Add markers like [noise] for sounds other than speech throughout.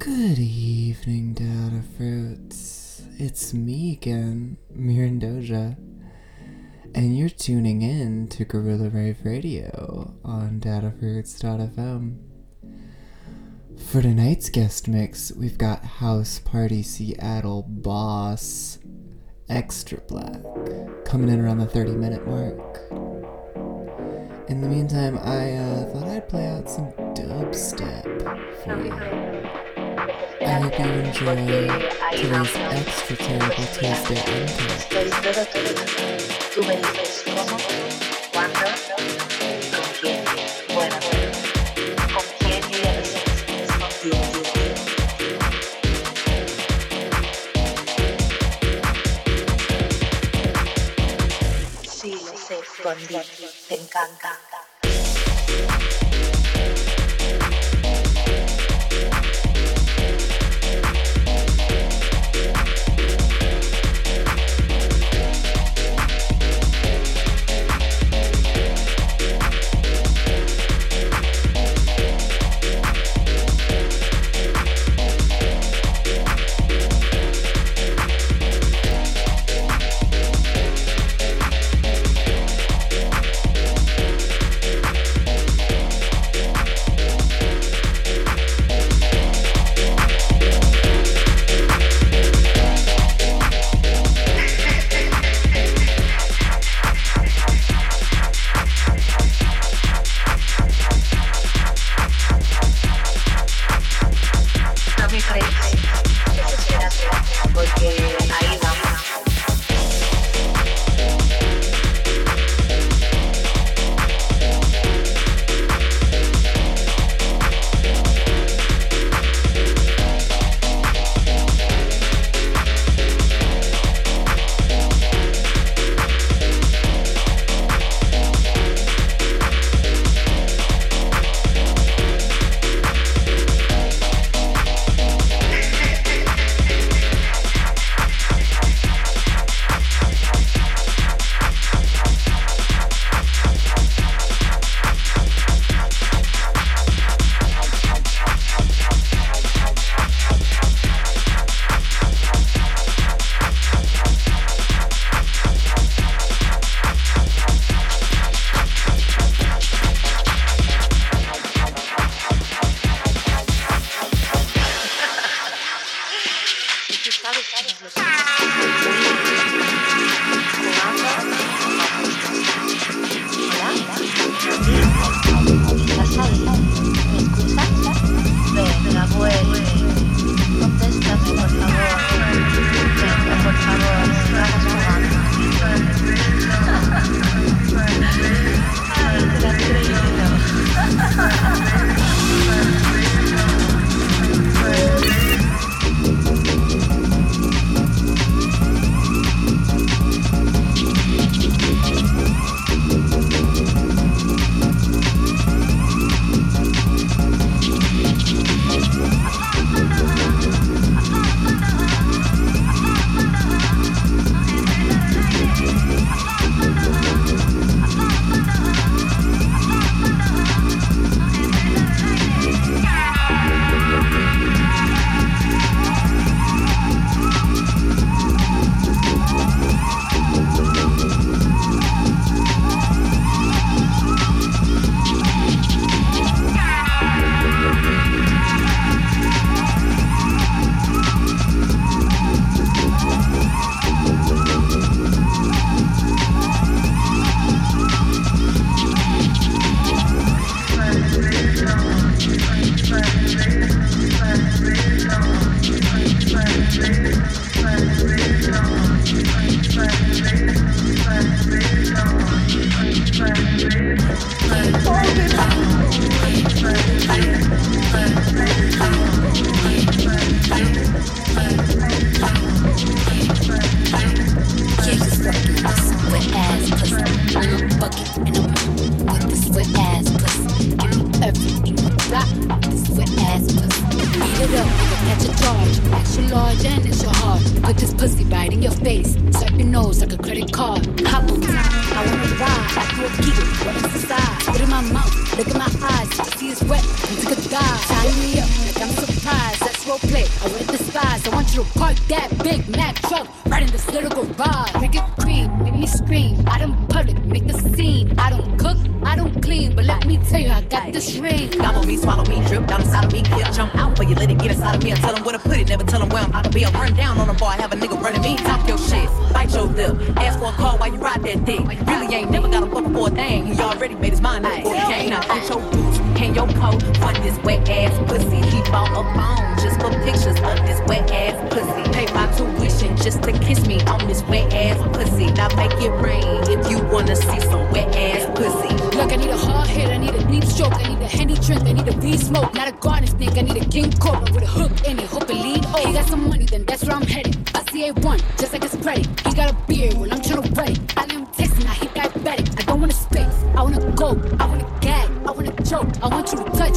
Good evening, Data Fruits. It's me again, Mirandoja, and you're tuning in to Gorilla Rave Radio on datafruits.fm. For tonight's guest mix, we've got House Party Seattle boss Extra Black coming in around the 30 minute mark. In the meantime, I uh, thought I'd play out some dubstep for you. I hope you enjoy today's extra terrible Tuesday ending. con te encanta.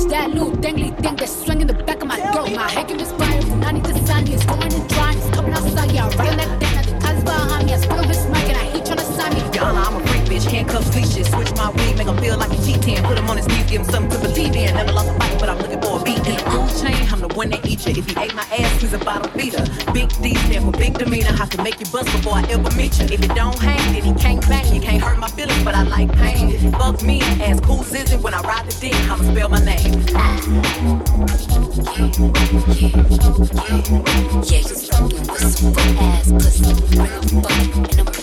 To touch that little dangly thing that's swinging the back of my throat. My head can inspire, I need the sun, it's going and drying, it's coming outside, yeah, right on that thing, now the cuz behind me, I spit on his mic and I heat tryna sign me. Honor, I'm a bitch, handcuffs, leashes. Switch my weed, make him feel like a cheating. Put him on his knees, give him something to believe in. Never lost a fight, but I'm looking for a beat. In the chain, I'm the one that eat you. If he ate my ass, he's a bottom feeder. Big D stand for big demeanor. I can make you bust before I ever meet you. If it don't hang, then he can't back. You can't hurt my feelings, but I like pain. Fuck me, ass cool scissor. When I ride the dick, I'ma spell my name. Yeah, you fucking with some ass pussy. A bucket and I'm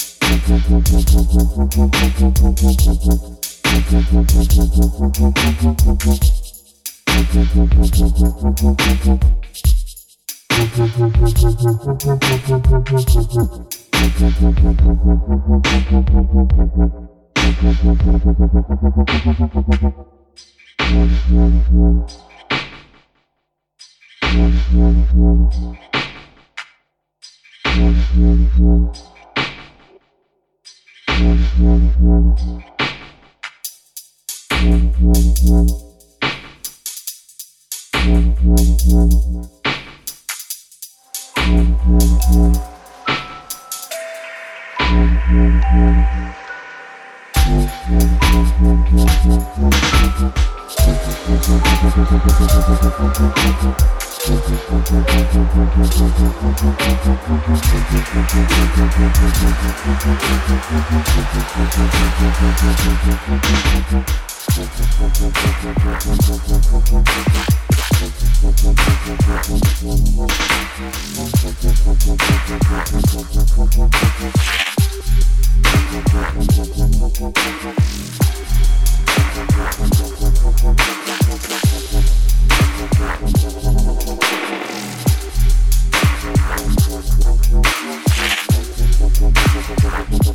wet ass pussy. Everything you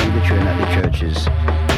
and a stone will be thrown at the churches.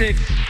six.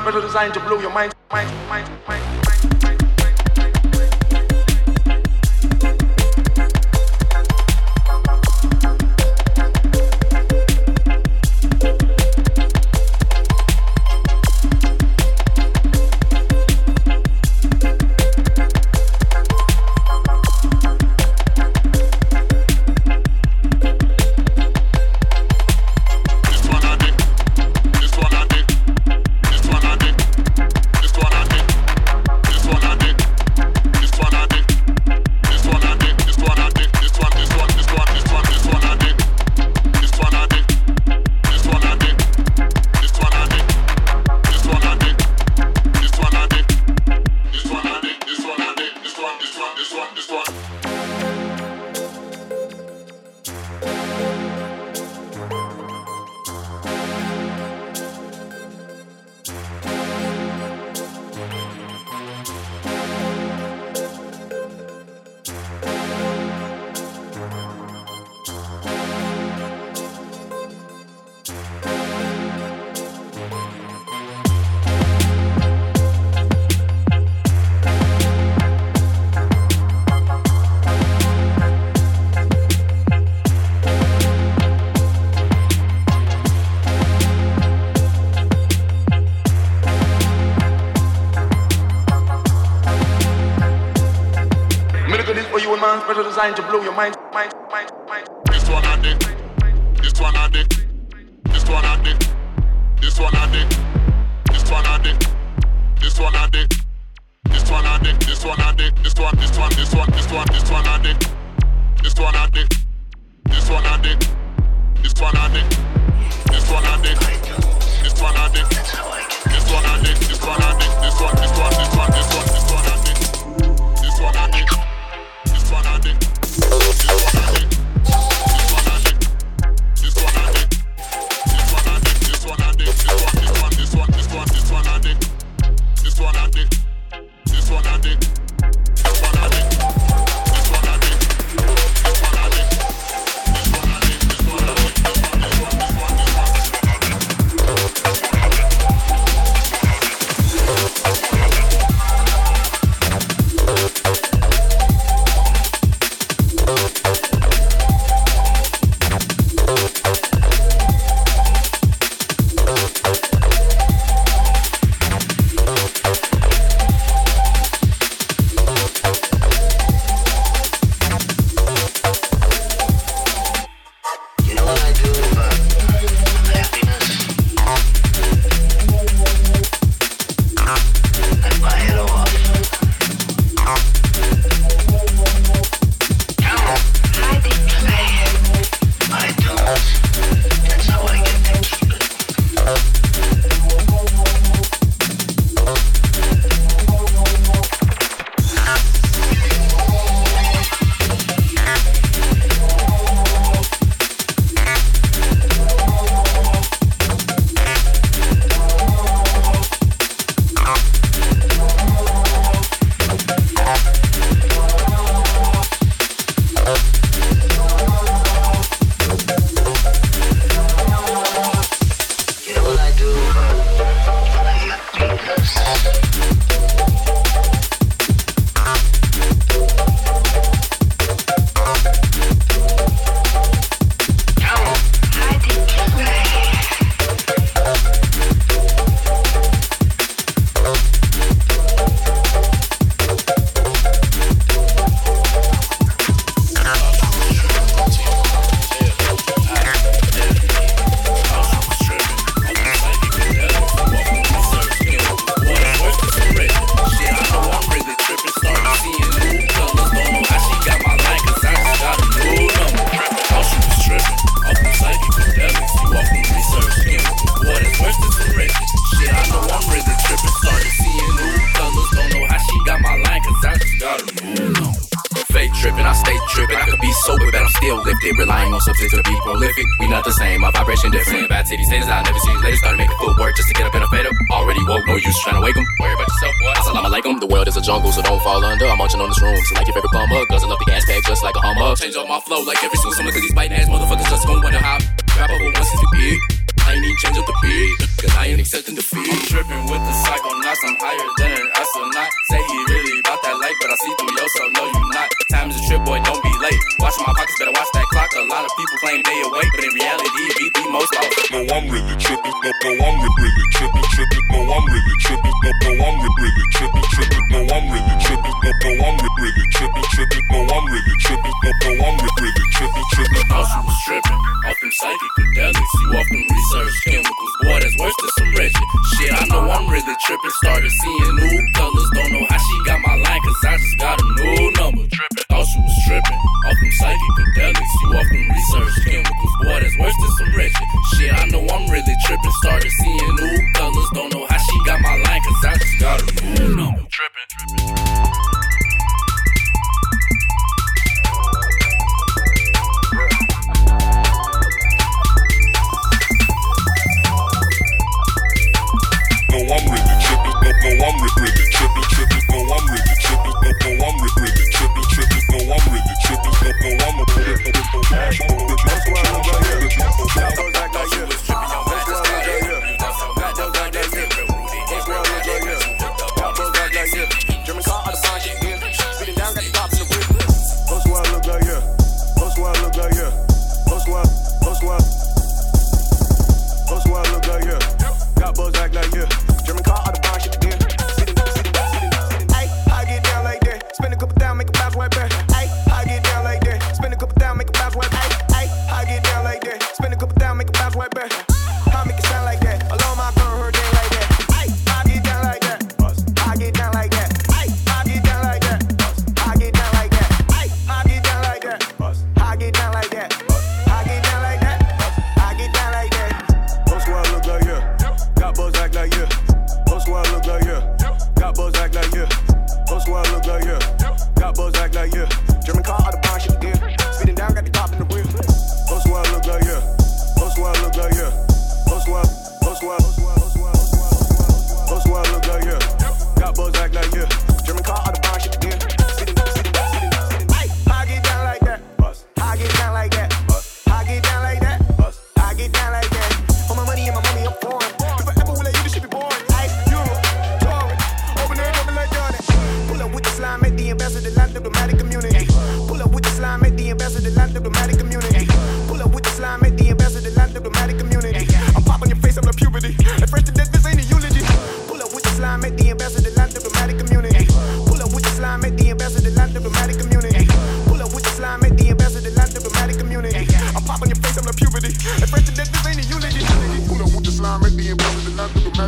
Special designed to blow your mind, mind, mind, mind. Your mind,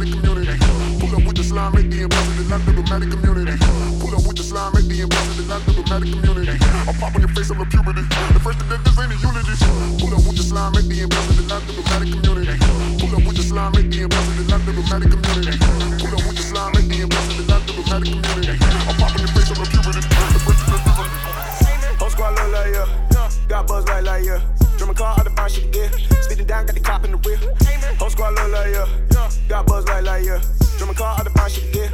diplomatic community. Pull up with the slime, make the impossible, not diplomatic community. Pull up with the slime, make the impossible, not diplomatic community. I pop on your face, I'm a puberty. The first thing that this ain't a unity. Pull up with the slime, make the impossible, not diplomatic community. Pull up with the slime, make the impossible, not diplomatic community. Got buzz like light, yeah. Drum a car out the box, shit, get.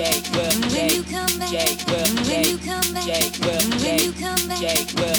Jake Will, Jake Will, Jake Will, Jake Will, Jake Will, Jake Will, Jake Will, Jake Will.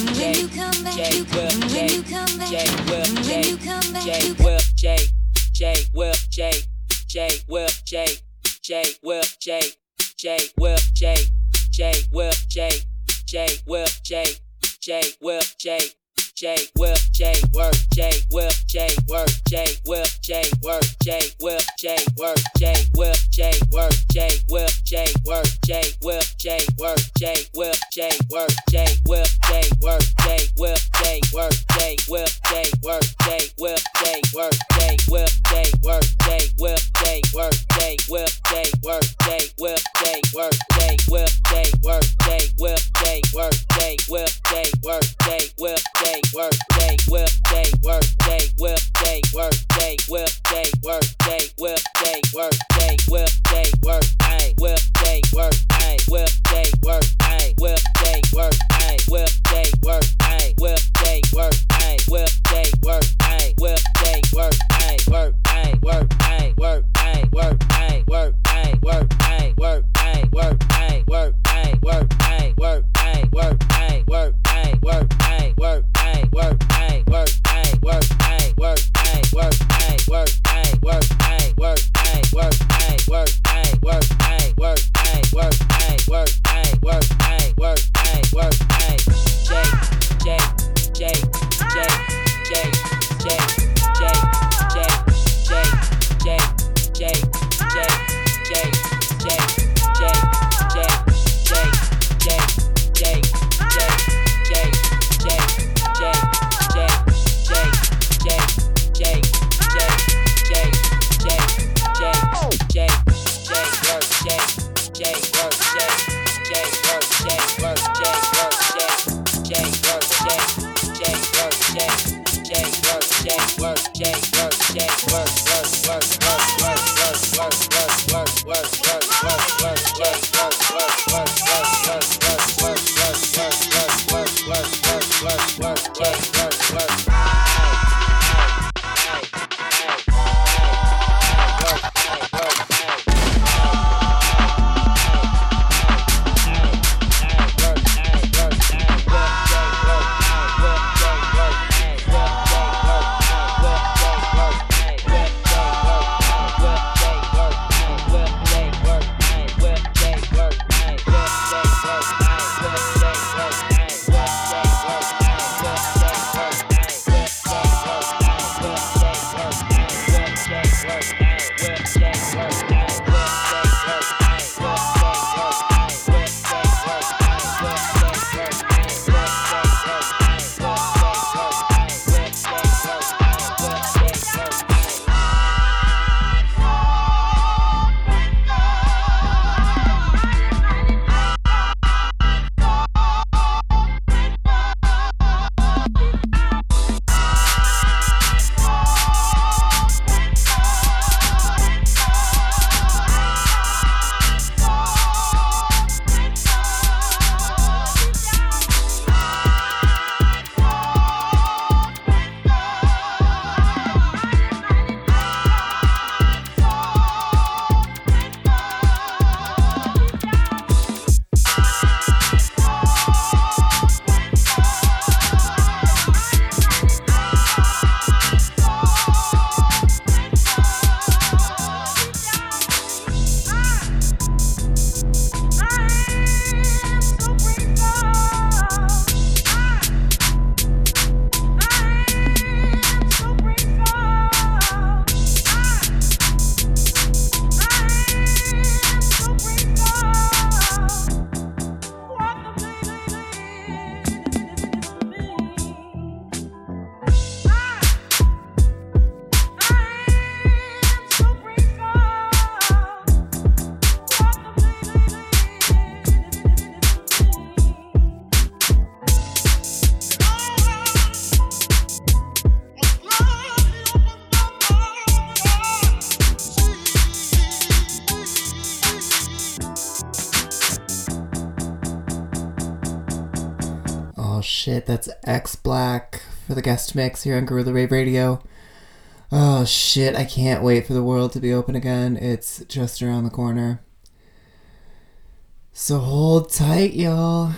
X Black for the guest mix here on Gorilla Rave Radio. Oh shit, I can't wait for the world to be open again. It's just around the corner. So hold tight, y'all.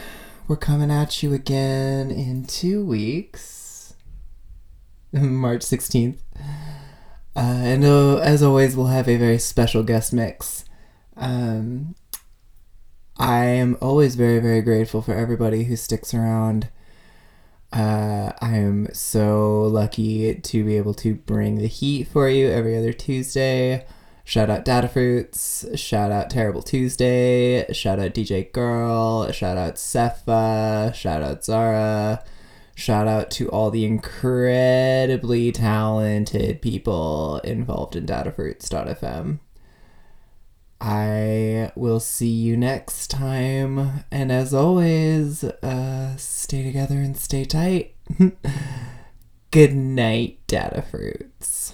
We're coming at you again in two weeks. [laughs] March 16th. Uh, and uh, as always, we'll have a very special guest mix. Um, I am always very, very grateful for everybody who sticks around. Uh, I am so lucky to be able to bring the heat for you every other Tuesday. Shout out Datafruits. Shout out Terrible Tuesday. Shout out DJ Girl. Shout out Sepha. Shout out Zara. Shout out to all the incredibly talented people involved in Datafruits.fm. I will see you next time. And as always, uh, stay together and stay tight. [laughs] Good night, Datafruits.